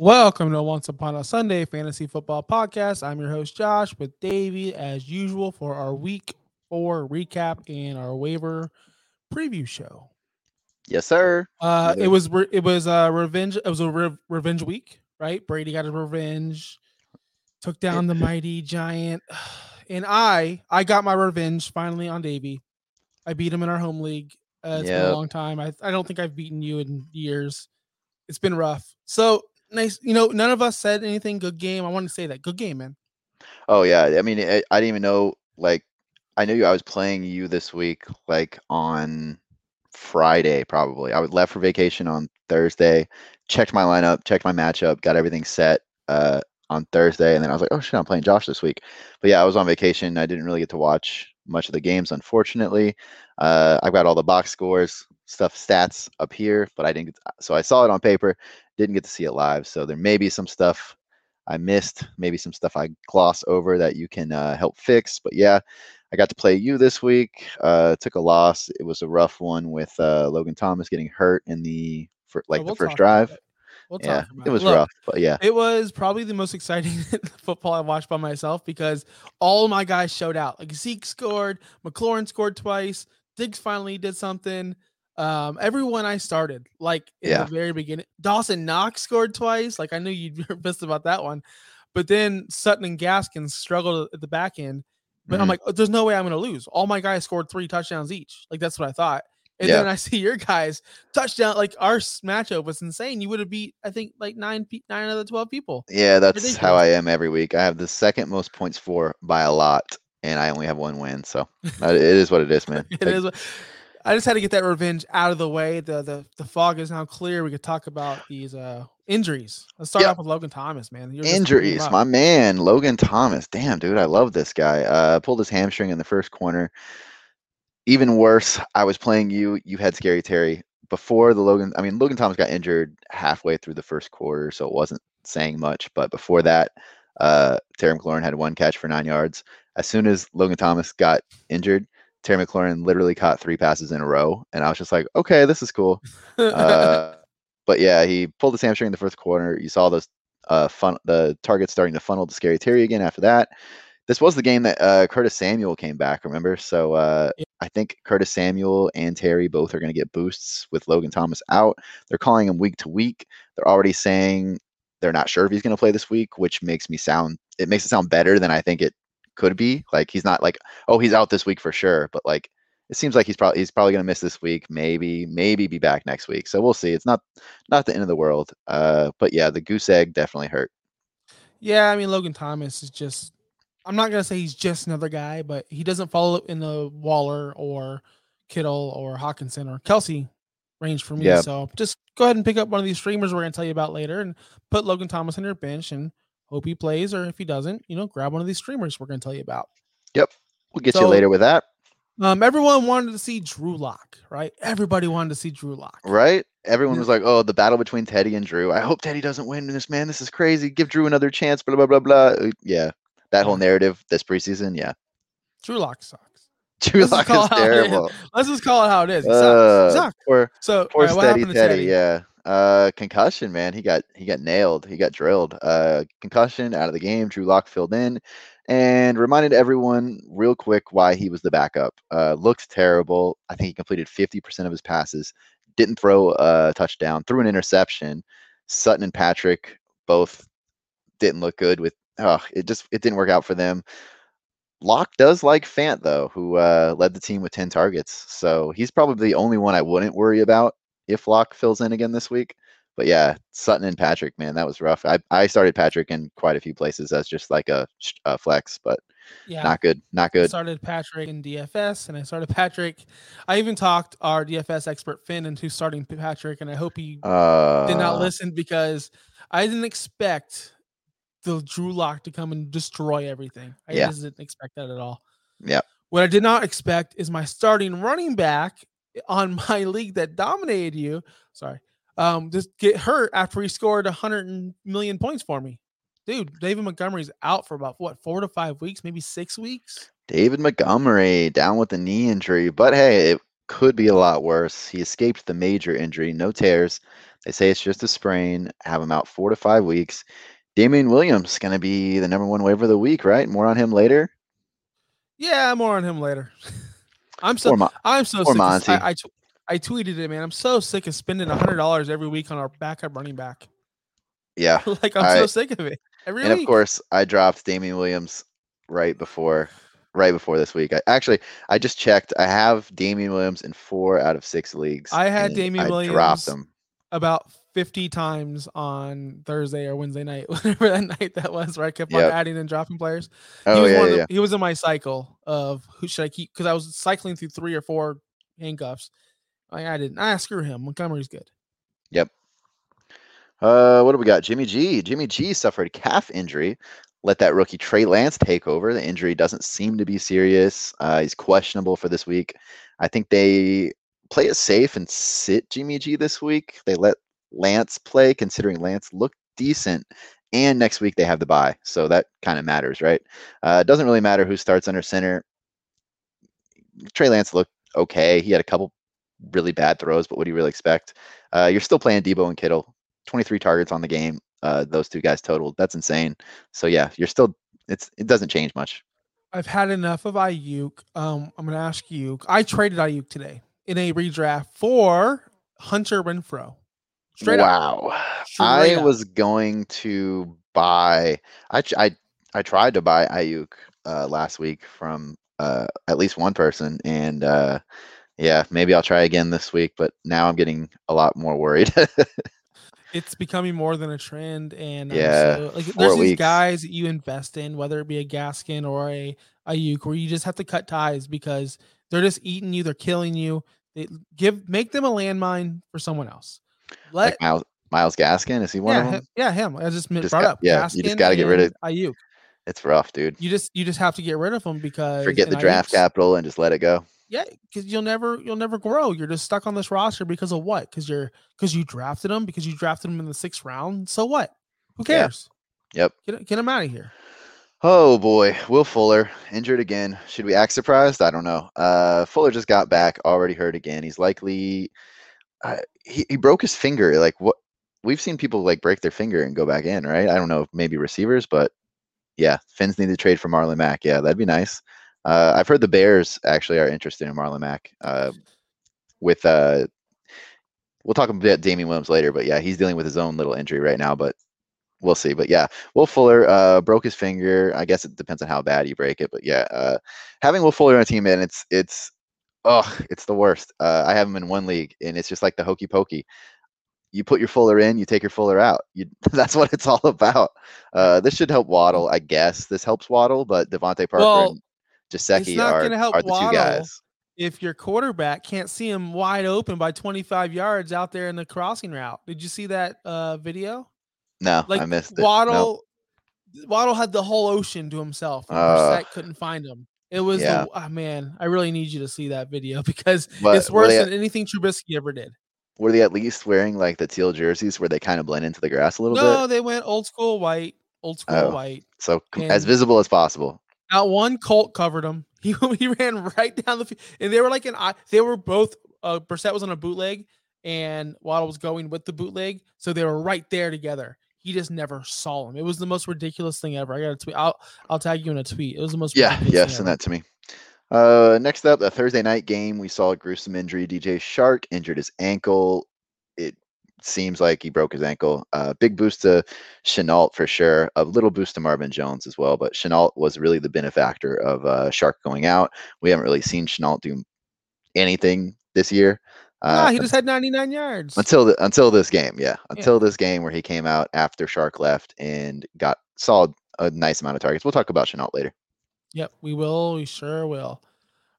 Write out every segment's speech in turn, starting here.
Welcome to Once Upon a Sunday Fantasy Football Podcast. I'm your host Josh with Davey as usual for our week four recap and our waiver preview show. Yes, sir. Uh, it was re- it was a revenge. It was a re- revenge week, right? Brady got his revenge, took down the mighty giant, and I I got my revenge finally on Davey. I beat him in our home league. Uh, it's been a long time. I I don't think I've beaten you in years. It's been rough. So nice. You know, none of us said anything. Good game. I want to say that. Good game, man. Oh yeah. I mean, I, I didn't even know. Like, I knew I was playing you this week, like on Friday, probably. I was left for vacation on Thursday. Checked my lineup, checked my matchup, got everything set uh, on Thursday, and then I was like, oh shit, I'm playing Josh this week. But yeah, I was on vacation. I didn't really get to watch much of the games, unfortunately. Uh, I've got all the box scores, stuff, stats up here, but I didn't. So I saw it on paper, didn't get to see it live. So there may be some stuff I missed, maybe some stuff I gloss over that you can uh, help fix. But yeah, I got to play you this week. Uh, took a loss. It was a rough one with uh, Logan Thomas getting hurt in the for like But the we'll first drive. We'll yeah, it was Look, rough, but yeah, It was probably the most exciting football I watched by myself because all my guys showed out. Like Zeke scored, McLaurin scored twice, Diggs finally did something. Um, everyone I started, like in Yeah. the very beginning, Dawson Knox scored twice. Like I knew you'd be pissed about that one, but then Sutton and Gaskins struggled at the back end. But I'm Mhm. like, "Oh, there's no way I'm going to lose. All my guys scored three touchdowns each. Like that's what I thought. And Yeah. then I see your guys touchdown. Like our matchup was insane. You would have beat, I think, like nine, pe- nine out of the twelve people. yeah. That's how. I am every week. I have the second most points for by a lot, and I only have one win. So it is what it is, man. It Like, is. I just had to get that revenge out of the way. The the the fog is now clear. We could talk about these uh injuries. Let's start Yeah. off with Logan Thomas, man. You're just beating him Injuries, my man, Logan Thomas. Damn, dude, I love this guy. Uh, pulled his hamstring in the first corner. Even worse, I was playing you. You had Scary Terry before the Logan. I mean, Logan Thomas got injured halfway through the first quarter, so it wasn't saying much. But before that, uh, Terry McLaurin had one catch for nine yards. As soon as Logan Thomas got injured, Terry McLaurin literally caught three passes in a row, and I was just like, okay, this is cool. Uh, but yeah, he pulled his hamstring in the first quarter. You saw those uh, fun the targets starting to funnel to Scary Terry again after that. This was the game that uh, Curtis Samuel came back, remember? So uh, Yeah. I think Curtis Samuel and Terry both are going to get boosts with Logan Thomas out. They're calling him week to week. They're already saying they're not sure if he's going to play this week, which makes me sound it makes it sound better than I think it could be. Like he's not like, oh, he's out this week for sure, but like it seems like he's probably he's probably going to miss this week, maybe maybe be back next week. So we'll see. It's not not the end of the world. Uh, but yeah, the goose egg definitely hurt. yeah, I mean Logan Thomas is just. I'm not gonna say he's just another guy, but he doesn't follow in the Waller or Kittle or Hockenson or Kelce range for me. Yeah. So just go ahead and pick up one of these streamers we're gonna tell you about later, and put Logan Thomas on your bench and hope he plays, or if he doesn't, you know, grab one of these streamers we're gonna tell you about. Yep, we'll get you later with that. Um, everyone wanted to see Drew Lock, right? Everybody wanted to see Drew Lock. Right? Everyone was like, "Oh, the battle between Teddy and Drew. I hope Teddy doesn't win this, man. This is crazy. Give Drew another chance." Blah blah blah blah. Uh, Yeah, that whole narrative this preseason. Yeah, Drew Lock sucks. Drew Let's Lock is it it terrible. Let's just call it how it is. He sucks. Uh, He sucks. poor So poor right, steady to Teddy. Teddy? Yeah. Uh, concussion, man. He got he got nailed. He got drilled. Uh, concussion out of the game. Drew Lock filled in, and reminded everyone real quick why he was the backup. Uh, looked terrible. I think he completed fifty percent of his passes. Didn't throw a touchdown. Threw an interception. Sutton and Patrick both didn't look good with. Oh, it just it didn't work out for them. Lock does like Fant though, who uh, led the team with ten targets. So he's probably the only one I wouldn't worry about if Lock fills in again this week. But yeah, Sutton and Patrick, man, that was rough. I, I started Patrick in quite a few places as just like a, a flex, but Yeah. not good, not good. I started Patrick in DFS, and I started Patrick. I even talked our DFS expert Finn into starting Patrick, and I hope he Uh, did not listen because I didn't expect the Drew Lock to come and destroy everything. I Yeah. just didn't expect that at all. Yeah. What I did not expect is my starting running back on my league that dominated you. Sorry. Um, just get hurt after he scored a hundred and million points for me. Dude, David Montgomery's out for about what four to five weeks, maybe six weeks. David Montgomery down with the knee injury, but hey, it could be a lot worse. He escaped the major injury, no tears. They say it's just a sprain. Have him out four to five weeks. Damien Williams going to be the number one waiver of the week, right? More on him later. Yeah, more on him later. I'm so Or Mo- I'm so sick. Of, Monty. I, I, tweeted it, man. I'm so sick of spending hundred dollars every week on our backup running back. Yeah. like I'm I- so sick of it every and week. of course, I dropped Damien Williams right before right before this week. I actually I just checked. I have Damien Williams in four out of six leagues. I had Damien I Williams dropped him. about 50 times on Thursday or Wednesday night, whatever that night that was, where I kept on adding and dropping players. he Oh was yeah, one of yeah. he was in my cycle of who should I keep because I was cycling through three or four handcuffs. I, I didn't. I screw him. Montgomery's good. Yep. Uh, what do we got? Jimmy G. Jimmy G suffered calf injury. Let that rookie Trey Lance take over. The injury doesn't seem to be serious. Uh, he's questionable for this week. I think they play it safe and sit Jimmy G this week. They let Lance play, considering Lance looked decent. And next week they have the bye, so that kind of matters, right? Uh, it doesn't really matter who starts under center. Trey Lance looked okay. He had a couple really bad throws, but what do you really expect? Uh, you're still playing Deebo and Kittle. 23 targets on the game. Uh, those two guys totaled. That's insane. So yeah, you're still. It's it doesn't change much. I've had enough of Aiyuk. Um, I'm gonna ask you. I traded Aiyuk today in a redraft for Hunter Renfrow. Straight up. wow. Straight I up. was going to buy. I I I tried to buy Aiyuk uh, last week from uh, at least one person, and uh, yeah, maybe I'll try again this week. But now I'm getting a lot more worried. it's becoming more than a trend and Yeah, so- like four there's these guys that you invest in whether it be a gaskin or a Aiyuk where you just have to cut ties because they're just eating you they're killing you they give make them a landmine for someone else let like Miles Myles Gaskin is he one yeah, of them? him, yeah him i just, Just brought got- up yeah, you just gotta get rid of- Aiyuk It's rough, dude. you just you just have to get rid of them because Forget the draft capital and just let it go. yeah because you'll never you'll never grow you're just stuck on this roster because of what because you're because you drafted them because you drafted them in the sixth round so what who Yeah. cares Yep. get, get him out of here Oh boy, Will Fuller injured again. Should we act surprised? I don't know. Uh, Fuller just got back, already hurt again. He's likely uh, he he broke his finger. Like what? We've seen people like break their finger and go back in, right? I don't know, maybe receivers, but yeah, Finns need to trade for Marlon Mack. Yeah, that'd be nice. Uh, I've heard the Bears actually are interested in Marlon Mack. Uh, with uh, we'll talk about Damien Williams later, but yeah, he's dealing with his own little injury right now, but we'll see. But yeah, Will Fuller uh, broke his finger. I guess it depends on how bad you break it, but yeah, uh, having Will Fuller on a team, and it's it's oh, it's the worst. Uh, I have them in one league, and it's just like the hokey pokey. You put your Fuller in, you take your Fuller out. You, that's what it's all about. Uh, this should help Waddle, I guess. This helps Waddle, but DeVante Parker Well, and Gesicki not are, gonna help are the two guys. if your quarterback can't see him wide open by 25 yards out there in the crossing route. Did you see that uh video? No, Like I missed it. No. Waddle Waddle had the whole ocean to himself and Uh, couldn't find him. It was yeah. the oh, man, I really need you to see that video because But it's worse than anything Trubisky ever did. Were they at least wearing like the teal jerseys where they kind of blend into the grass a little No, bit? No, they went old school white, old school Oh. white. So as visible as possible. Not one Colt covered him. He he ran right down the field, and they were like an eye. They were both. Uh, Brissett was on a bootleg, and Waddle was going with the bootleg, so they were right there together. He just never saw him. It was the most ridiculous thing ever. I got a tweet. I'll I'll tag you in a tweet. It was the most. Yeah, ridiculous yeah, send that to me. Uh, next up, a Thursday night game. We saw a gruesome injury. DJ Chark injured his ankle. It seems like he broke his ankle. Uh, big boost to Shenault for sure. A little boost to Marvin Jones as well. But Shenault was really the benefactor of uh, Chark going out. We haven't really seen Shenault do anything this year. Uh, he just had 99 yards. until the, until this game, yeah, until this game where he came out after Chark left and got saw a nice amount of targets. We'll talk about Shenault later. Yep, we will. We sure will.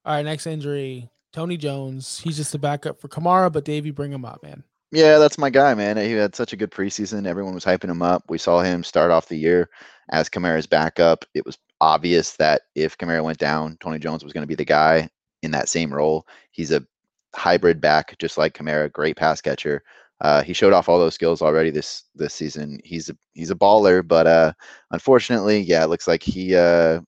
All right, next injury. Tony Jones. He's just a backup for Kamara, but Davey, bring him up, man. Yeah, that's my guy, man. He had such a good preseason. Everyone was hyping him up. We saw him start off the year as Kamara's backup. It was obvious that if Kamara went down, Tony Jones was going to be the guy in that same role. He's a hybrid back, just like Kamara, great pass catcher. Uh, he showed off all those skills already this this season. He's a he's a baller, but uh, unfortunately, yeah, it looks like he uh,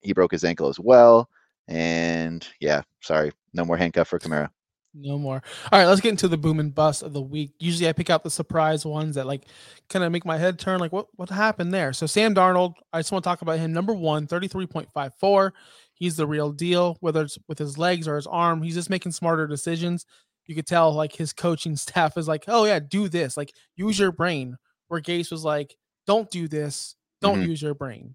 he broke his ankle as well. And yeah, sorry, no more handcuff for Kamara. No more. All right, let's get into the boom and bust of the week. Usually I pick out the surprise ones that like kind of make my head turn like what what happened there. So Sam Darnold, I just want to talk about him. Number 1, 33.54. He's the real deal whether it's with his legs or his arm. He's just making smarter decisions. You could tell like his coaching staff is like, "Oh yeah, do this. Like use your brain." Where Gase was like, "Don't do this. Don't Mhm. use your brain."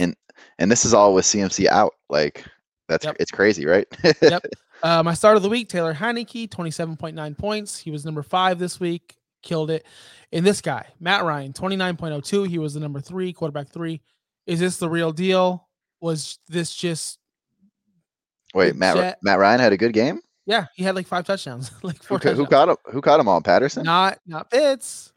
And and this is all with CMC out. Like that's Yep. it's crazy, right? Yep. Uh, my start of the week, Taylor Heinicke, 27.9 points. He was number five this week, killed it. And this guy, Matt Ryan, 29.02. He was the number three, quarterback three. Is this the real deal? Was this just, Wait, Matt Jet- Matt Ryan had a good game. yeah, he had like five touchdowns, like Who, four who touchdowns. caught him? Who caught him all? Patterson? Not, not Pitts.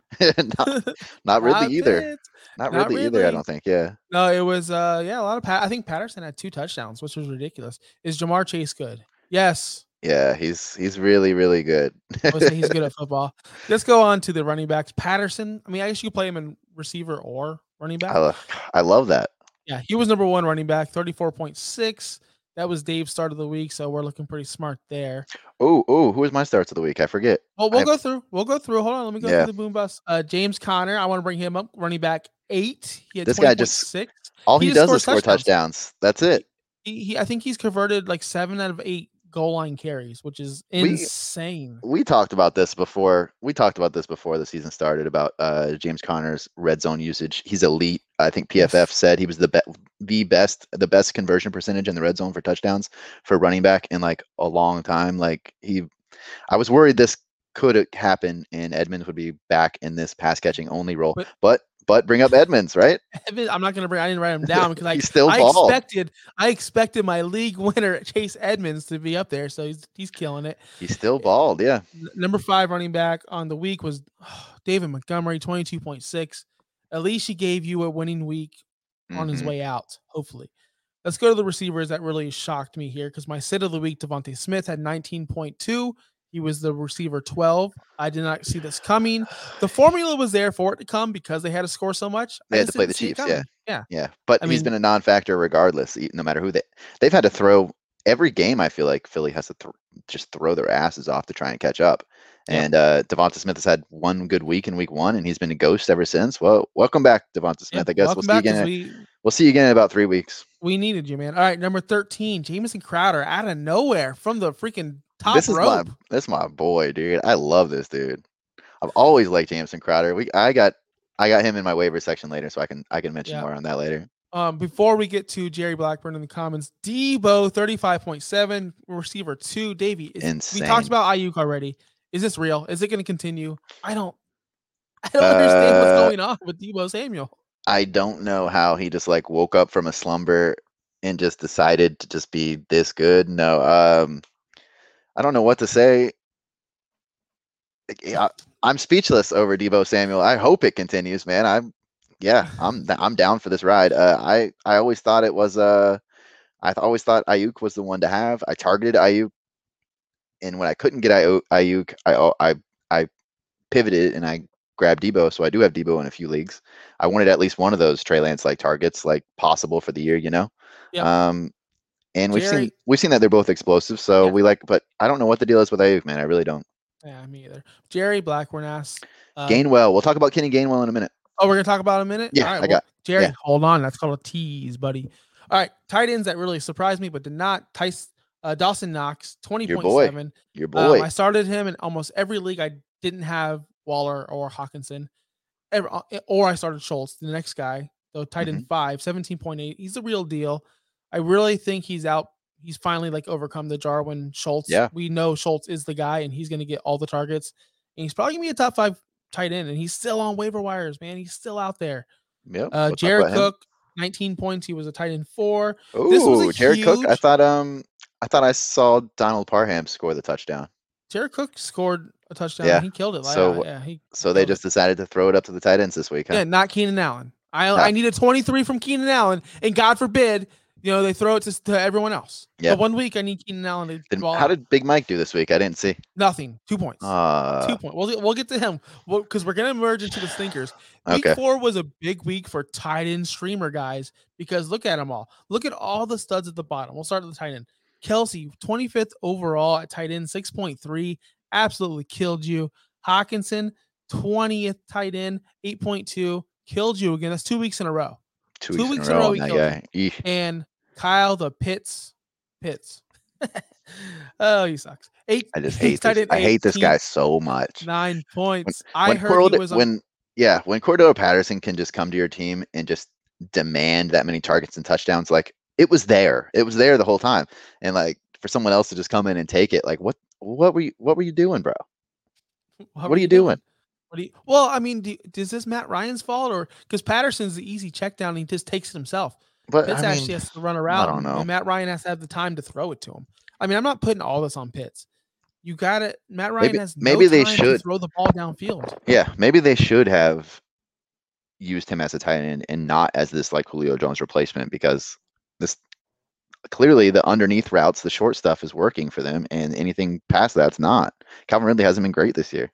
not, not Ridley either. Not Not Ridley either. I don't think. Yeah. No, it was, uh, yeah, a lot of, Pat- I think Patterson had two touchdowns, which was ridiculous. Is Ja'Marr Chase good? Yes. Yeah. He's he's really really good. He's good at football. Let's go on to the running backs. Patterson. I mean, I guess you could play him in receiver or running back. I, lo- I love that. Yeah, he was number one running back, 34.6. That was Dave's start of the week, so we're looking pretty smart there. Oh oh, who was my starts of the week? I forget. Well, we'll I- go through. We'll go through. Hold on, let me go Yeah. through the boom bust. Uh, James Conner, I want to bring him up. Running back eight. He had This guy just- six. All He he, does is score touchdowns. touchdowns. That's it. He, he, I think he's converted like seven out of eight goal line carries, which is insane. We talked about this before. We talked about this before the season started about uh, James Conner's red zone usage. He's elite. I think. PFF said he was the be- the best the best conversion percentage in the red zone for touchdowns for running back in like a long time. Like he, I was worried this could happen and Edmonds would be back in this pass catching only role. But- But but bring up Edmonds, right? I'm not gonna bring. I didn't write him down because I still I expected I expected my league winner Chase Edmonds to be up there, so he's he's killing it. He's still bald, Yeah. Number five running back on the week was David Montgomery, 22.6. At least he gave you a winning week on his Mhm. way out, hopefully. Let's go to the receivers that really shocked me here because my sit of the week, DeVonta Smith, had 19.2. He was the receiver 12. I did not see this coming. The formula was there for it to come because they had to score so much. I They had to play the Chiefs, yeah. Yeah. Yeah, but I he's mean- been a non-factor regardless. e- No matter who they they've had to throw every game. I feel like Philly has to th- just throw their asses off to try and catch up. Yeah. And uh, Devonta Smith has had one good week in week one, and he's been a ghost ever since. Well, welcome back, Devonta Yeah, Smith. I guess we'll see you again. we we'll see you again in about three weeks. we needed you, man. All right, number 13, Jamison Crowder out of nowhere from the freaking top this is rope. my this is my boy, dude. I love this dude. I've always liked Jamison Crowder. We I got I got him in my waiver section later, so I can I can mention Yeah. more on that later. Um, before we get to Jerry Blackburn in the comments, Deebo 35.7, receiver two. Davey, is, we talked about Ayuk already. Is this real? Is it going to continue? I don't, I don't understand what's Uh, going on with Deebo Samuel. I don't know how he just like woke up from a slumber and just decided to just be this good. No, um, I don't know what to say. Yeah, I'm speechless over Deebo Samuel. I hope it continues, man. I'm, yeah, I'm I'm down for this ride. Uh, I I always thought it was uh, I th- always thought Aiyuk was the one to have. I targeted Aiyuk, and when I couldn't get Aiyuk, I oh, I I pivoted and I grabbed Deebo. So I do have Deebo in a few leagues. I wanted at least one of those Trey Lance like targets, like possible for the year, you know. Yep. Um, and we've Jerry- seen we've seen that they're both explosive. So Yeah. we like, but I don't know what the deal is with Aiyuk, man. I really don't. Yeah, me either. Jerry Blackburn asks, uh, Gainwell. We'll talk about Kenny Gainwell in a minute. Oh, we're gonna talk about in a minute. Yeah, All right, I well, got- Jerry. yeah. Hold on, that's called a tease, buddy. All right, tight ends that really surprised me, but did not. Tice, uh, Dawson Knox, twenty point seven. Your boy. Um, boy. I started him in almost every league. I didn't have Waller or Hockenson, ever, uh, or I started Schultz, the next guy, though tight Mm-hmm. end five, 17.8. He's the real deal. I really think he's out. He's finally like overcome the Jarwin Schultz. Yeah. We know Schultz is the guy and he's going to get all the targets. And he's probably going to be a top five tight end. And he's still on waiver wires, man. He's still out there. Yeah. Uh, we'll Jared about him. Cook, 19 points. He was a tight end four. this was a Ooh, Jared Cook. I thought um I thought I saw Donald Parham score the touchdown. Jared Cook scored a touchdown. Yeah, He killed it. So- yeah, he So they killed it. just decided to throw it up to the tight ends this week, huh? Yeah, not Keenan Allen. I No. I a 23 from Keenan Allen, and God forbid, you know, they throw it to, to everyone else. Yeah. But one week I need Keenan Allen to Then how did Big Mike do this week? I didn't see. nothing. Two points. Uh, Two points. We'll, we'll get to him because we're gonna merge into the stinkers. Week okay. four was a big week for tight end streamer guys because look at them all. Look at all the studs at the bottom. We'll start at the tight end. Kelce, 25th overall at tight end, 6.3, absolutely killed you. Hockenson, 20th tight end, 8.2, killed you again. That's two weeks in a row. Two, Two weeks, weeks in a row. that killed guy. And Kyle the Pitts, Pitts. oh, he sucks. Eight. I just hate this. I hate this guy so much. Nine points. I when heard Cordell- he was on, when yeah, when Cordell Patterson can just come to your team and just demand that many targets and touchdowns, like it was there. It was there the whole time. And like for someone else to just come in and take it, like what what were you what were you doing, bro? What, are you doing? What do you, well, I mean, do, is this Matt Ryan's fault or because Patterson's the easy check down? And he just takes it himself. But Pitts I actually mean, has to run around. don't know. And Matt Ryan has to have the time to throw it to him. I mean, I'm not putting all this on Pitts. You got it. Matt Ryan Maybe- has no maybe they time to should. throw the ball downfield. yeah, maybe they should have used him as a tight end and not as this like Julio Jones replacement because this clearly the underneath routes, the short stuff is working for them, and anything past that's not. Calvin Ridley hasn't been great this year.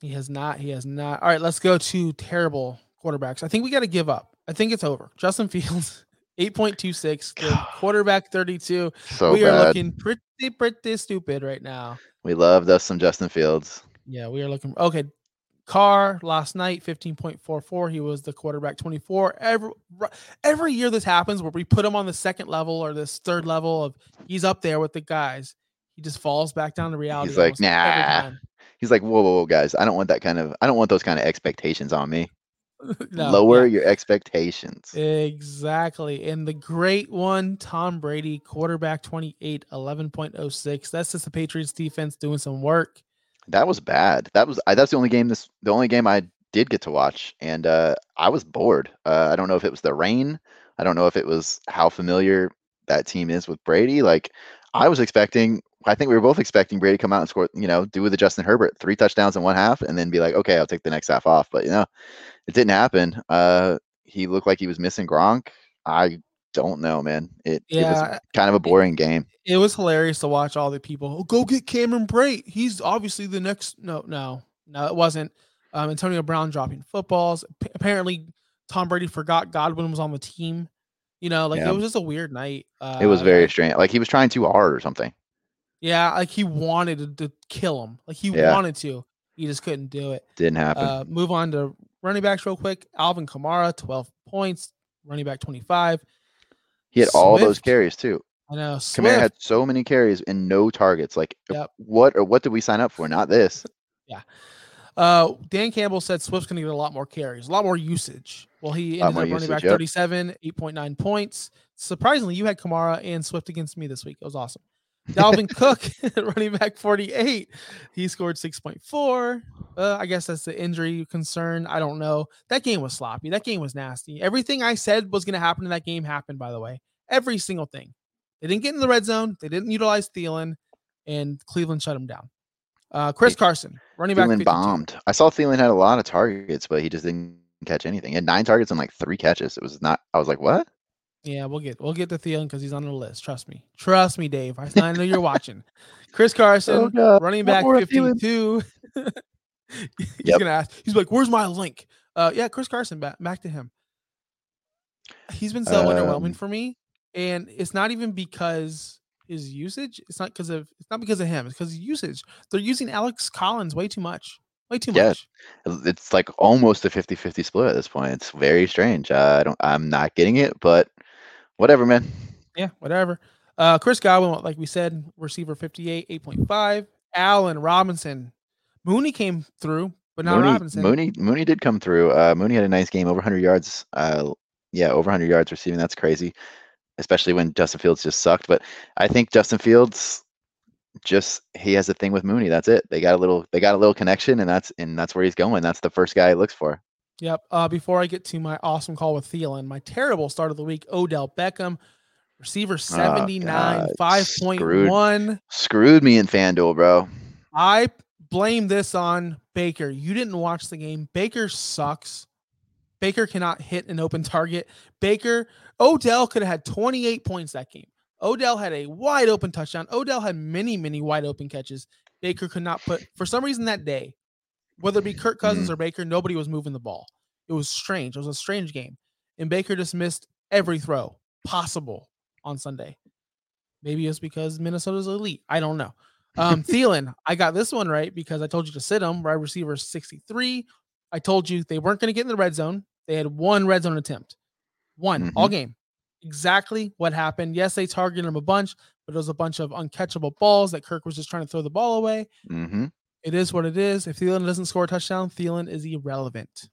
He has not. He has not. All right, let's go to terrible quarterbacks. I think we got to give up. I think it's over. Justin Fields, 8.26, good. quarterback 32. So we are looking pretty, pretty stupid right now. We loved us some Justin Fields. Yeah, we are looking. Okay. Carr last night, 15.44. He was the quarterback 24. Every every year this happens where we put him on the second level or this third level of he's up there with the guys. He just falls back down to reality. He's like, "Nah." He's like, whoa, whoa, whoa, guys! I don't want that kind of. I don't want those kind of expectations on me. No, Lower yeah. your expectations. Exactly. And the great one, Tom Brady, quarterback 28, 11.06. That's just the Patriots defense doing some work. That was bad. That was. I, that's the only game. This the only game I did get to watch, and uh, I was bored. Uh, I don't know if it was the rain. I don't know if it was how familiar that team is with Brady. Like, I was expecting. I think we were both expecting Brady to come out and score. You know, do with the Justin Herbert three touchdowns in one half, and then be like, okay, I'll take the next half off. But you know, it didn't happen. Uh, he looked like he was missing Gronk. I don't know, man. It, it was Yeah. kind of a boring game. It was hilarious to watch all the people. Oh, go get Cameron Brate. He's obviously the next. No, no, no, it wasn't. Um, Antonio Brown dropping footballs. P- apparently, Tom Brady forgot Godwin was on the team. You know, like Yeah. it was just a weird night. Uh, It was very strange. Like he was trying too hard or something. Yeah, like he wanted to, kill him. Like he Yeah. wanted to. He just couldn't do it. Didn't happen. Uh, move on to running backs real quick. Alvin Kamara, 12 points. Running back 25. he had all those carries too. I know. Kamara had so many carries and no targets. Like, Yep. what or what did we sign up for? Not this. Yeah. Uh, Dan Campbell said Swift's going to get a lot more carries, a lot more usage. Well, he ended up running usage, back yep. 37, 8.9 points. Surprisingly, you had Kamara and Swift against me this week. It was awesome. Dalvin Cook, running back 48, he scored 6.4. Uh, I guess that's the injury concern. I don't know. That game was sloppy. That game was nasty. Everything I said was going to happen in that game happened, by the way. Every single thing. They didn't get in the red zone. They didn't utilize Thielen, and Cleveland shut him down. Uh, Chris Carson, running back Thielen 52. bombed. I saw Thielen had a lot of targets, but he just didn't catch anything. He had nine targets and like three catches. It was not. I was like, what? Yeah, we'll get we'll get to Thielen because he's on the list. Trust me. Trust me, Dave. I, I know you're watching. Chris Carson, Oh, running back more 52. he's Yep. gonna ask. He's like, "Where's my link?" Uh, yeah, Chris Carson. Back back to him. He's been so underwhelming Um, for me, and it's not even because his usage. It's not because of. It's not because of him. It's because usage. They're using Alex Collins way too much. Way too Yeah. much. It's like almost a 50-50 split at this point. It's very strange. Uh, I don't. I'm not getting it, but whatever, man. Yeah, whatever. Uh, Chris Godwin, like we said, receiver 58, 8.5. Allen Robinson. Mooney came through, but not Mooney, Robinson. Mooney, Mooney did come through. Uh, Mooney had a nice game, over 100 yards. Uh, yeah, over 100 yards receiving. That's crazy, especially when Justin Fields just sucked. But I think Justin Fields just he has a thing with Mooney. That's it. They got a little, they got a little connection, and that's and that's where he's going. That's the first guy he looks for. Yep. Uh, before I get to my awesome call with Thielen, my terrible start of the week, Odell Beckham, receiver 79, Oh, God, 5.1. Screwed me in FanDuel, bro. I blame this on Baker. You didn't watch the game. Baker sucks. Baker cannot hit an open target. Baker, Odell could have had 28 points that game. Odell had a wide open touchdown. Odell had many, many wide open catches. Baker could not put, for some reason that day, whether it be Kirk Cousins or Baker, nobody was moving the ball. It was strange. It was a strange game. And Baker just missed every throw possible on Sunday. Maybe it's because Minnesota's elite. I don't know. Um, Thielen, I got this one right because I told you to sit him. Wide receiver 63. I told you they weren't going to get in the red zone. They had one red zone attempt, one Mhm. all game. Exactly what happened. Yes, they targeted him a bunch, but it was a bunch of uncatchable balls that Kirk was just trying to throw the ball away. hmm It is what it is. If Thielen doesn't score a touchdown, Thielen is irrelevant.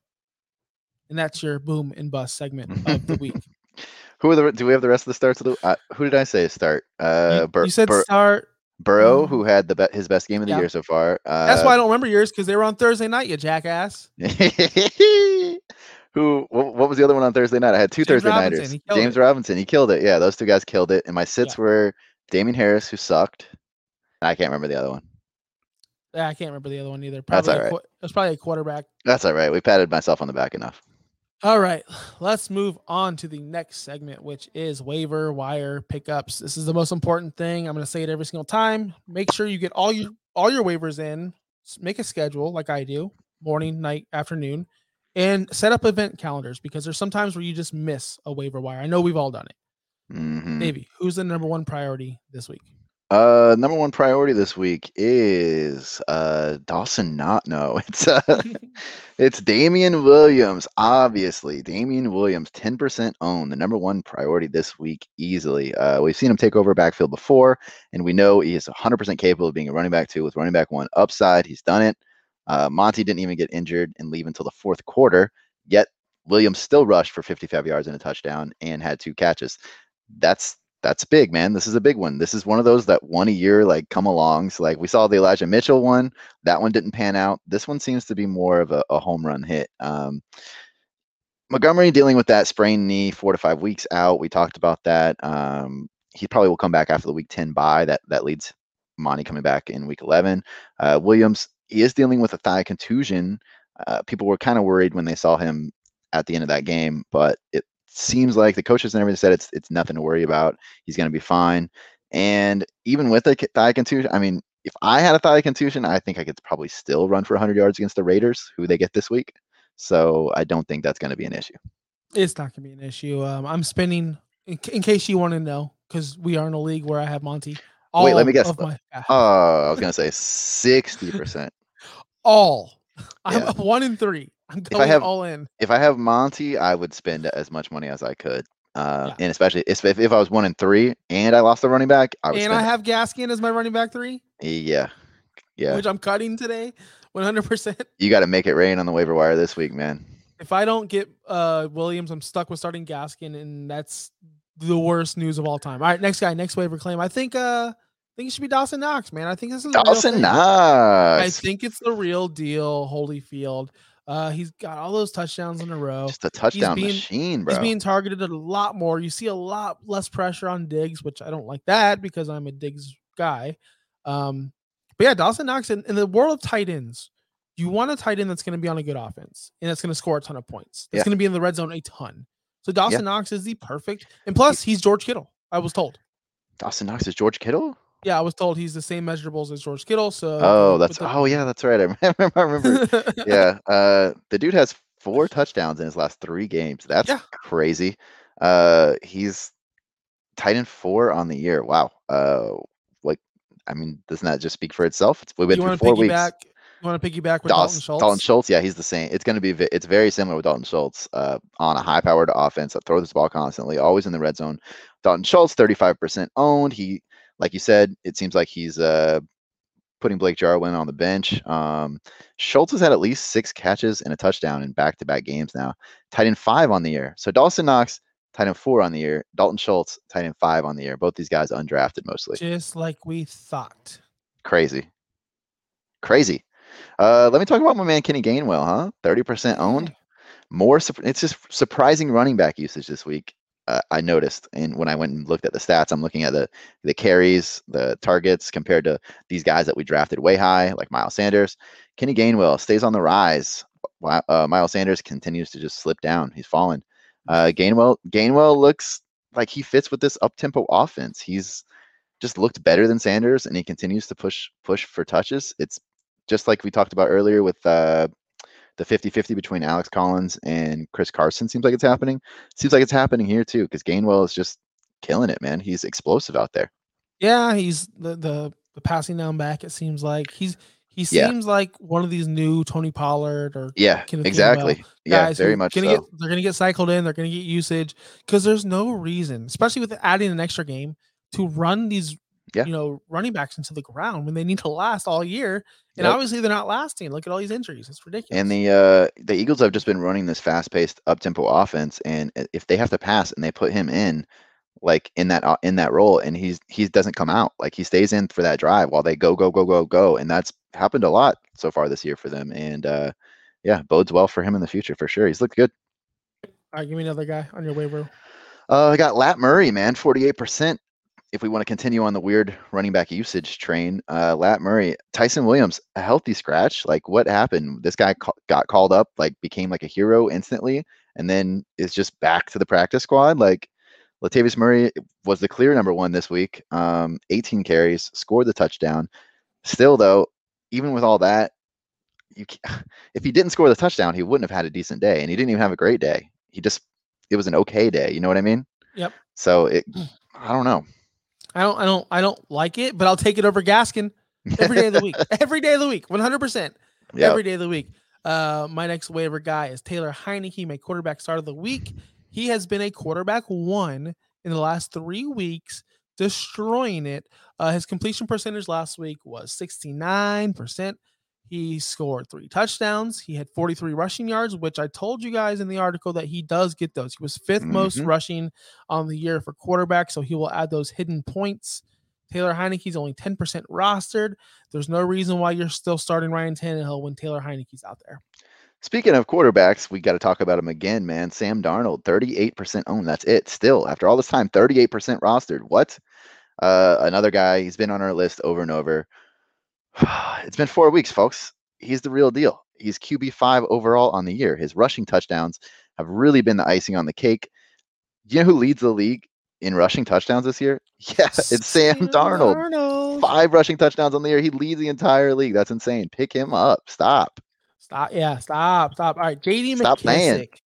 And that's your boom and bust segment of the week. Who are the? Do we have the rest of the starts of the? Uh, who did I say start? Uh, you, Bur- you said Bur- start. Burrow, Mm. who had the be- his best game of the Yeah. year so far. Uh, That's why I don't remember yours because they were on Thursday night, you jackass. Who? What, what was the other one on Thursday night? I had two James Thursday Robinson, nighters. James it. Robinson, he killed it. Yeah, those two guys killed it. And my sits Yeah. were Damien Harris, who sucked. I can't remember the other one. I can't remember the other one either. That's Probably a alright. qu- it was probably a quarterback. That's all right. We patted myself on the back enough. All right, let's move on to the next segment, which is waiver wire pickups. This is the most important thing. I'm going to say it every single time. Make sure you get all your all your waivers in. Make a schedule like I do, morning, night, afternoon, and set up event calendars because there's sometimes where you just miss a waiver wire. I know we've all done it. hmm Davey, who's the number one priority this week? Uh, number one priority this week is uh Dawson. Not no, it's uh, it's Damien Williams. Obviously, Damien Williams, ten percent owned, the number one priority this week easily. Uh, we've seen him take over backfield before, and we know he is hundred percent capable of being a running back two with running back one upside. He's done it. Uh, Monty didn't even get injured and leave until the fourth quarter. Yet Williams still rushed for 55 yards and a touchdown and had two catches. That's that's big, man. This is a big one. This is one of those that one a year like come along. So like we saw the Elijah Mitchell one, that one didn't pan out. This one seems to be more of a, a home run hit. Um, Montgomery dealing with that sprained knee, four to five weeks out. We talked about that. Um, he probably will come back after the week 10 bye. That that leads Monty coming back in week 11. Uh, Williams, he is dealing with a thigh contusion. Uh, people were kind of worried when they saw him at the end of that game, but it seems like the coaches and everything said it's it's nothing to worry about. He's going to be fine. And even with a thigh contusion, I mean, if I had a thigh contusion, I think I could probably still run for 100 yards against the Raiders, who they get this week. So I don't think that's going to be an issue. It's not going to be an issue. Um, I'm spending, in, in case you want to know, because we are in a league where I have Monty. Wait, let me guess. My, Oh, I was going to say 60%. all. I'm Yeah. one in three. I'm I have- all in. if I have Monty, I would spend as much money as I could. Uh, Yeah. And especially if, if, if I was one and three and I lost the running back, I would And I it. have Gaskin as my running back three, Yeah. Yeah. which I'm cutting today, 100%. You got to make it rain on the waiver wire this week, man. If I don't get uh, Williams, I'm stuck with starting Gaskin, and that's the worst news of all time. All right, next guy, next waiver claim. I think uh, I think it should be Dawson Knox, man. I think this is Dawson. Knox. I think it's the real deal, Holyfield. Uh, he's got all those touchdowns in a row. Just a touchdown being- machine, bro. He's being targeted a lot more. You see a lot less pressure on Diggs, which I don't like that because I'm a Diggs guy. Um, but yeah, Dawson Knox in, in the world of tight ends, you want a tight end that's going to be on a good offense and that's going to score a ton of points. That's Yeah. going to be in the red zone a ton. So Dawson Knox is the perfect, and plus he's George Kittle. I was told. Dawson Knox is George Kittle? Yeah, I was told he's the same measurables as George Kittle. So Oh, that's the- oh yeah, that's right. I remember. I remember. yeah. Uh, the dude has four touchdowns in his last three games. That's Yeah. crazy. Uh, he's tight end four on the year. Wow. Uh, like, I mean, doesn't that just speak for itself? It's, we've been you through four weeks. piggyback? You want to piggyback with Dalton Schultz? Dalton Schultz? yeah, he's the same. It's going to be, it's very similar with Dalton Schultz uh, on a high powered offense that throws the ball constantly, always in the red zone. Dalton Schultz, 35% owned. He, like you said, it seems like he's uh, putting Blake Jarwin on the bench. Um, Schultz has had at least six catches and a touchdown in back to back games now. Tight end five on the year. So Dawson Knox, tight end four on the year. Dalton Schultz, tight end five on the year. Both these guys undrafted mostly. Just like we thought. Crazy. Crazy. Uh, let me talk about my man Kenny Gainwell, huh? 30% owned. More, it's just surprising running back usage this week. Uh, I noticed, and when I went and looked at the stats, I'm looking at the the carries, the targets compared to these guys that we drafted way high, like Miles Sanders. Kenny Gainwell stays on the rise. Uh, Miles Sanders continues to just slip down. He's fallen. Uh, Gainwell Gainwell looks like he fits with this up tempo offense. He's just looked better than Sanders, and he continues to push push for touches. It's just like we talked about earlier with uh, the 50-50 between Alex Collins and Chris Carson. Seems like it's happening. Seems like it's happening here too, because Gainwell is just killing it, man. He's explosive out there. Yeah, he's the the, the passing down back. It seems like he's he Yeah. seems like one of these new Tony Pollard or Yeah, Kenneth exactly. Yeah, guys very much gonna so. get they're gonna get cycled in, they're gonna get usage because there's no reason, especially with adding an extra game, to run these Yeah. you know running backs into the ground when they need to last all year. And Yep. obviously they're not lasting. Look at all these injuries. It's ridiculous. And the uh, the Eagles have just been running this fast-paced, up-tempo offense, and if they have to pass and they put him in, like in that uh, in that role, and he's he doesn't come out, like he stays in for that drive while they go go go go go, and that's happened a lot so far this year for them, and uh, yeah, bodes well for him in the future for sure. He's looked good. all right, give me another guy on your waiver. Uh, I got Lat Murray, man, forty-eight percent. If we want to continue on the weird running back usage train, uh, Lat Murray, Ty'Son Williams, a healthy scratch. Like, what happened? This guy ca- got called up, like, became like a hero instantly, and then is just back to the practice squad. Like, Latavius Murray was the clear number one this week. Um, 18 carries, scored the touchdown. Still, though, even with all that, you if he didn't score the touchdown, he wouldn't have had a decent day, and he didn't even have a great day. He just it was an okay day. You know what I mean? Yep. So it, I don't know. I don't I don't I don't like it, but I'll take it over Gaskin every day of the week. every day of the week, 100 percent every day of the week. Uh, my next waiver guy is Taylor Heinicke, my quarterback start of the week. He has been a quarterback one in the last three weeks, destroying it. Uh, his completion percentage last week was 69%. He scored three touchdowns. He had 43 rushing yards, which I told you guys in the article that he does get those. He was 5th most Mhm. rushing on the year for quarterback, so he will add those hidden points. Taylor Heinicke's only 10% rostered. There's no reason why you're still starting Ryan Tannehill when Taylor Heinicke's out there. Speaking of quarterbacks, we got to talk about him again, man. Sam Darnold, 38% owned. That's it. Still, after all this time, 38% rostered. What? Uh, another guy, he's been on our list over and over. it's been four weeks, folks. He's the real deal. He's QB5 overall on the year. His rushing touchdowns have really been the icing on the cake. You know who leads the league in rushing touchdowns this year? Yeah, it's Sam Darnold. Darnold. Five rushing touchdowns on the year. He leads the entire league. That's insane. Pick him up. Stop. Stop. Yeah, stop. Stop. All right. JD Stop. McKissic.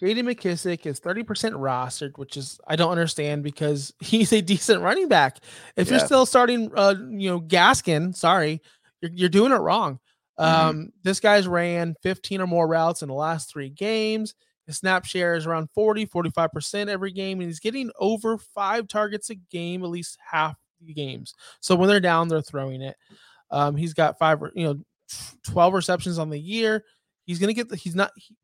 JD McKissic is 30% rostered, which is I don't understand because he's a decent running back. If you're still starting uh you know Gaskin, sorry, you're, you're doing it wrong. Mhm. Um this guy's ran 15 or more routes in the last 3 games. His snap share is around 40, 45% every game and he's getting over 5 targets a game at least half the games. So when they're down, they're throwing it. Um he's got 5 you know 12 receptions on the year. He's going to get the he's not he-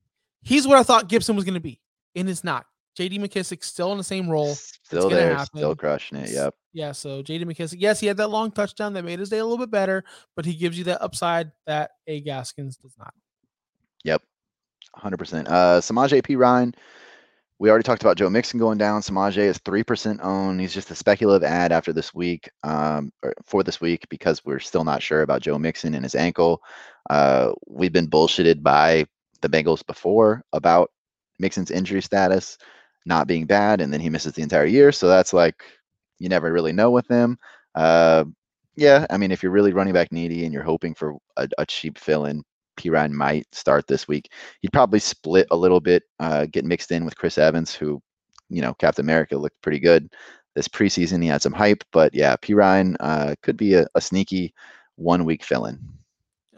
he's what I thought Gibson was going to be, and it's not. JD McKissic still in the same role. Still gonna there, still crushing it. Yep. Yeah, so JD McKissic, yes, he had that long touchdown that made his day a little bit better, but he gives you that upside that A Gaskins does not. Yep. 100%. Uh, Samaj P. Ryan, we already talked about Joe Mixon going down. Samaje is 3% owned. He's just a speculative ad after this week, um, or for this week, because we're still not sure about Joe Mixon and his ankle. Uh, we've been bullshitted by the Bengals before about Mixon's injury status not being bad, and then he misses the entire year. So that's like, you never really know with him. Uh, yeah, I mean, if you're really running back needy and you're hoping for a, a cheap fill in, Perine might start this week. He'd probably split a little bit, uh, get mixed in with Chris Evans, who, you know, Captain America looked pretty good this preseason. He had some hype, but yeah, Perine uh, could be a, a sneaky one week fill in.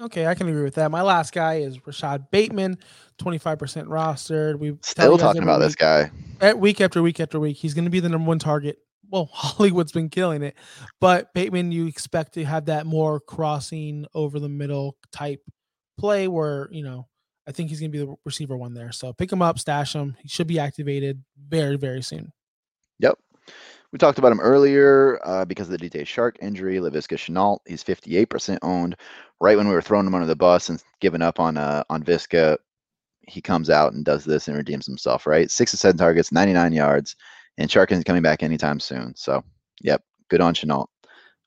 Okay, I can agree with that. My last guy is Rashod Bateman, 25% rostered. We Still talking about this guy. at week after week after week. He's going to be the number one target. Well, Hollywood's been killing it, but Bateman, you expect to have that more crossing over the middle type play where, you know, I think he's going to be the receiver one there. So pick him up, stash him. He should be activated very, very soon. Yep. We talked about him earlier uh, because of the DJ Chark injury. Laviska Shenault, he's 58% owned. Right when we were throwing him under the bus and giving up on uh, on Visca, he comes out and does this and redeems himself. Right, six to seven targets, 99 yards, and Chark isn't coming back anytime soon. So, yep, good on Shenault.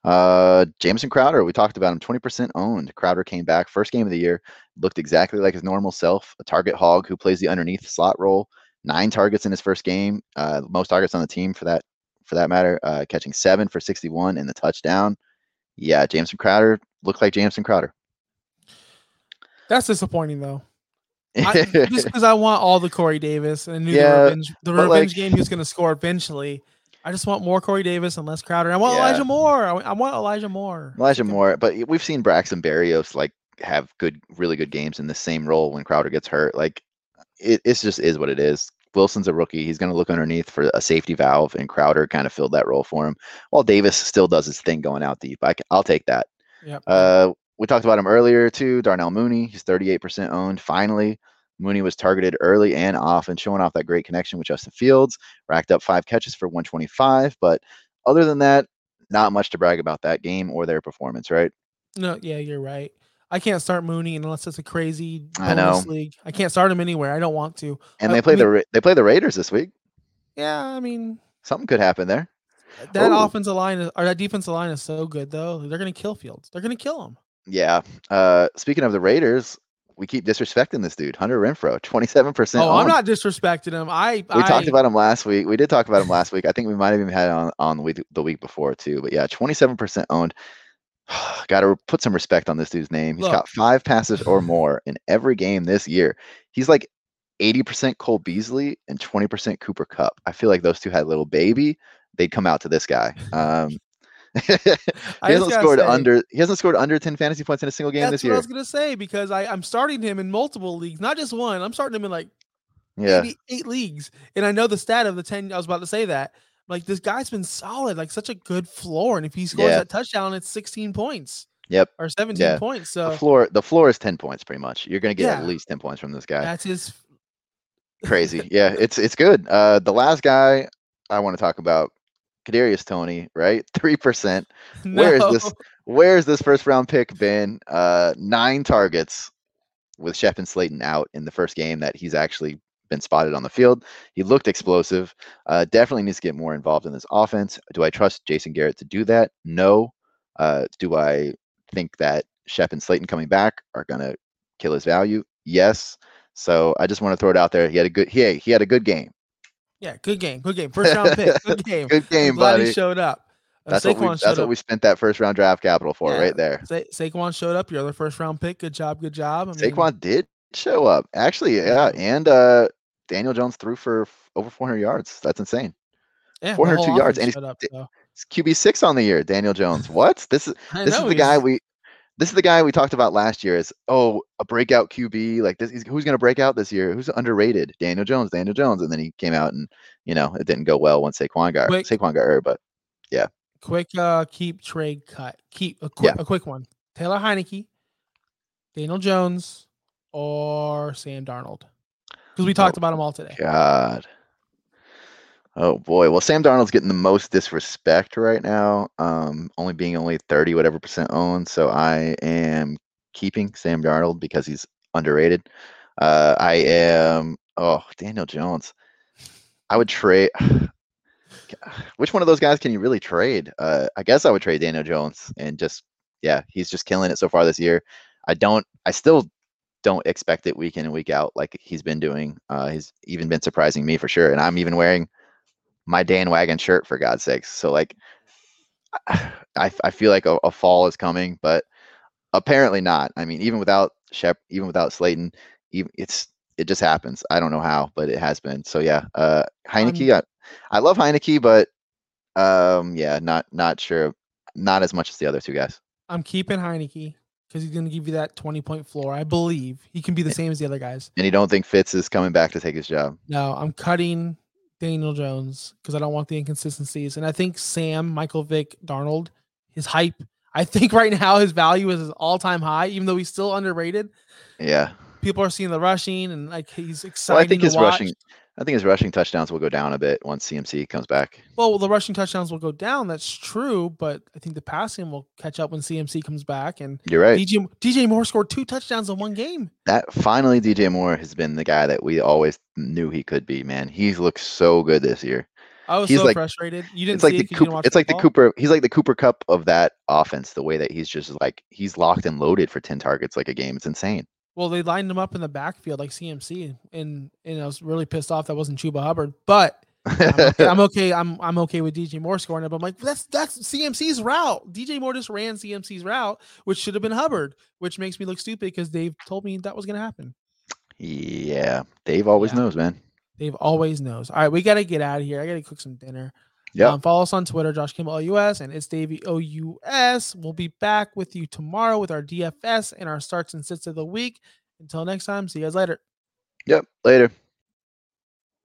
Uh, Jamison Crowder, we talked about him, 20% owned. Crowder came back first game of the year, looked exactly like his normal self, a target hog who plays the underneath slot role. Nine targets in his first game, uh, most targets on the team for that for that matter, uh, catching seven for 61 in the touchdown. Yeah, Jamison Crowder looked like Jamison Crowder. That's disappointing though. I, just because I want all the Corey Davis and Yeah, the revenge, the revenge like- game he was going to score eventually. I just want more Corey Davis and less Crowder. I want Yeah. Elijah Moore. I, I want Elijah Moore. Elijah Moore, but we've seen Braxton Berrios like have good, really good games in the same role when Crowder gets hurt. Like it, it's just is what it is. Wilson's a rookie. He's going to look underneath for a safety valve, and Crowder kind of filled that role for him. While Davis still does his thing going out deep. I, will take that. Yep. Uh, we talked about him earlier too. Darnell Mooney, he's 38% owned. Finally, Mooney was targeted early and often, showing off that great connection with Justin Fields. Racked up five catches for 125. But other than that, not much to brag about that game or their performance, right? no, yeah, you're right. I can't start Mooney unless it's a crazy I know. league. I can't start him anywhere. I don't want to. And Uh, they play I the mean- Ra- they play the Raiders this week. Yeah, I mean Something could happen there. that Oh. offensive line is, or that defensive line is so good though. They're gonna kill Fields. They're gonna kill him. Yeah. Uh, speaking of the Raiders, we keep disrespecting this dude, Hunter Renfrow, 27%. Oh, I'm not disrespecting him. I We I, talked about him last week. We did talk about him last week. I think we might have even had it on on the week the week before too. But yeah, 27% owned. Got to put some respect on this dude's name. He's Look. got five passes or more in every game this year. He's like 80% Cole Beasley and 20% Cooper Kupp. I feel like those two had a little baby. They'd come out to this guy. Um, he hasn't scored say- under. He hasn't scored under 10 fantasy points in a single game That's this what I was gonna say because I I'm starting him in multiple leagues, not just one. I'm starting him in like Yeah, eight leagues, and I know the stat of the ten. I was about to say that. Like this guy's been solid, like such a good floor, and if he scores Yeah. that touchdown, it's 16 points Yep. or 17 Yeah. points. the So floor. The floor is 10 points pretty much. You're gonna get at least 10 points from this guy. that's his. crazy. Yeah, it's it's good. Uh, the last guy I want to talk about, Kadarius Toney, right? Three percent. Where is this? No. Where's this first round pick been? Uh, nine targets with Shep and Slayton out in the first game that he's actually been spotted on the field. He looked explosive. Uh, definitely needs to get more involved in this offense. Do I trust Jason Garrett to do that? No. Uh, do I think that Shep and Slayton coming back are gonna kill his value? Yes. So I just want to throw it out there. He had a good he he had a good game. Yeah, good game, good game, first round pick, good game. Good game, glad he buddy. showed up. Uh, That's what we that's what we spent that first round draft capital for Yeah. right there. Sa- Saquon showed up. Your other first round pick. Good job, good job. I mean, Saquon did show up. Actually, yeah, and uh Daniel Jones threw for f- over 400 yards. That's insane. yeah, 402 yards, and showed up. It's QB six on the year. Daniel Jones. What? This is this is know, the guy he's- we this is the guy we talked about last year is oh a breakout QB like this he's, who's going to break out this year who's underrated Daniel Jones Daniel Jones and then he came out and you know it didn't go well once Saquon got Quick. Saquon got hurt but yeah, quick uh keep trade cut. Keep a quick a quick one. Taylor Heinicke, Daniel Jones, or Sam Darnold. Because we talked Oh, about them all today. God oh boy well Sam Darnold's getting the most disrespect right now um only being only 30 whatever percent owned so I am keeping Sam Darnold because he's underrated uh I am oh Daniel Jones I would trade which one of those guys can you really trade? Uh, I guess I would trade Daniel Jones and just yeah, he's just killing it so far this year. I don't, I still don't expect it week in and week out like he's been doing. Uh, he's even been surprising me for sure, and I'm even wearing my Dan Wagon shirt for God's sakes. So like, I I feel like a, a fall is coming, but apparently not. I mean, even without Shep, even without Slayton, even it's it just happens. I don't know how, but it has been. So yeah, uh, Heinicke, I, I love Heinicke, but um, yeah, not not sure, not as much as the other two guys. I'm keeping Heinicke because he's going to give you that 20 point floor. I believe he can be the same as the other guys. And you don't think Fitz is coming back to take his job? No, I'm cutting Daniel Jones because I don't want the inconsistencies. And I think Sam, Michael Vick, Darnold, his hype. I think right now his value is his all time high, even though he's still underrated. Yeah. People are seeing the rushing and like he's exciting. Well, I think his watch. rushing, I think his rushing touchdowns will go down a bit once CMC comes back. Well, the rushing touchdowns will go down. That's true, but I think the passing will catch up when CMC comes back. And You're right. DJ DJ Moore scored two touchdowns in one game. That finally, DJ Moore has been the guy that we always knew he could be. Man, he's looked so good this year. I was He's so like- frustrated. You didn't It's like the it 'cause you Cooper. It's like the? Cooper. He's like the Cooper Kupp of that offense. The way that he's just like he's locked and loaded for ten targets like a game. It's insane. Well, they lined him up in the backfield like CMC, and and I was really pissed off that wasn't Chuba Hubbard. But I'm okay. I'm okay. I'm I'm okay with DJ Moore scoring it. But I'm like, that's that's CMC's route. DJ Moore just ran CMC's route, which should have been Hubbard, which makes me look stupid because Dave told me that was gonna happen. yeah, Dave always Yeah. knows, man. Dave always knows. All right, we gotta get out of here. I gotta cook some dinner. Yeah. Um, follow us on Twitter, Josh Kimball OUS, and it's Davey OUS. We'll be back with you tomorrow with our DFS and our starts and sits of the week. Until next time, see you guys later. Yep. Later.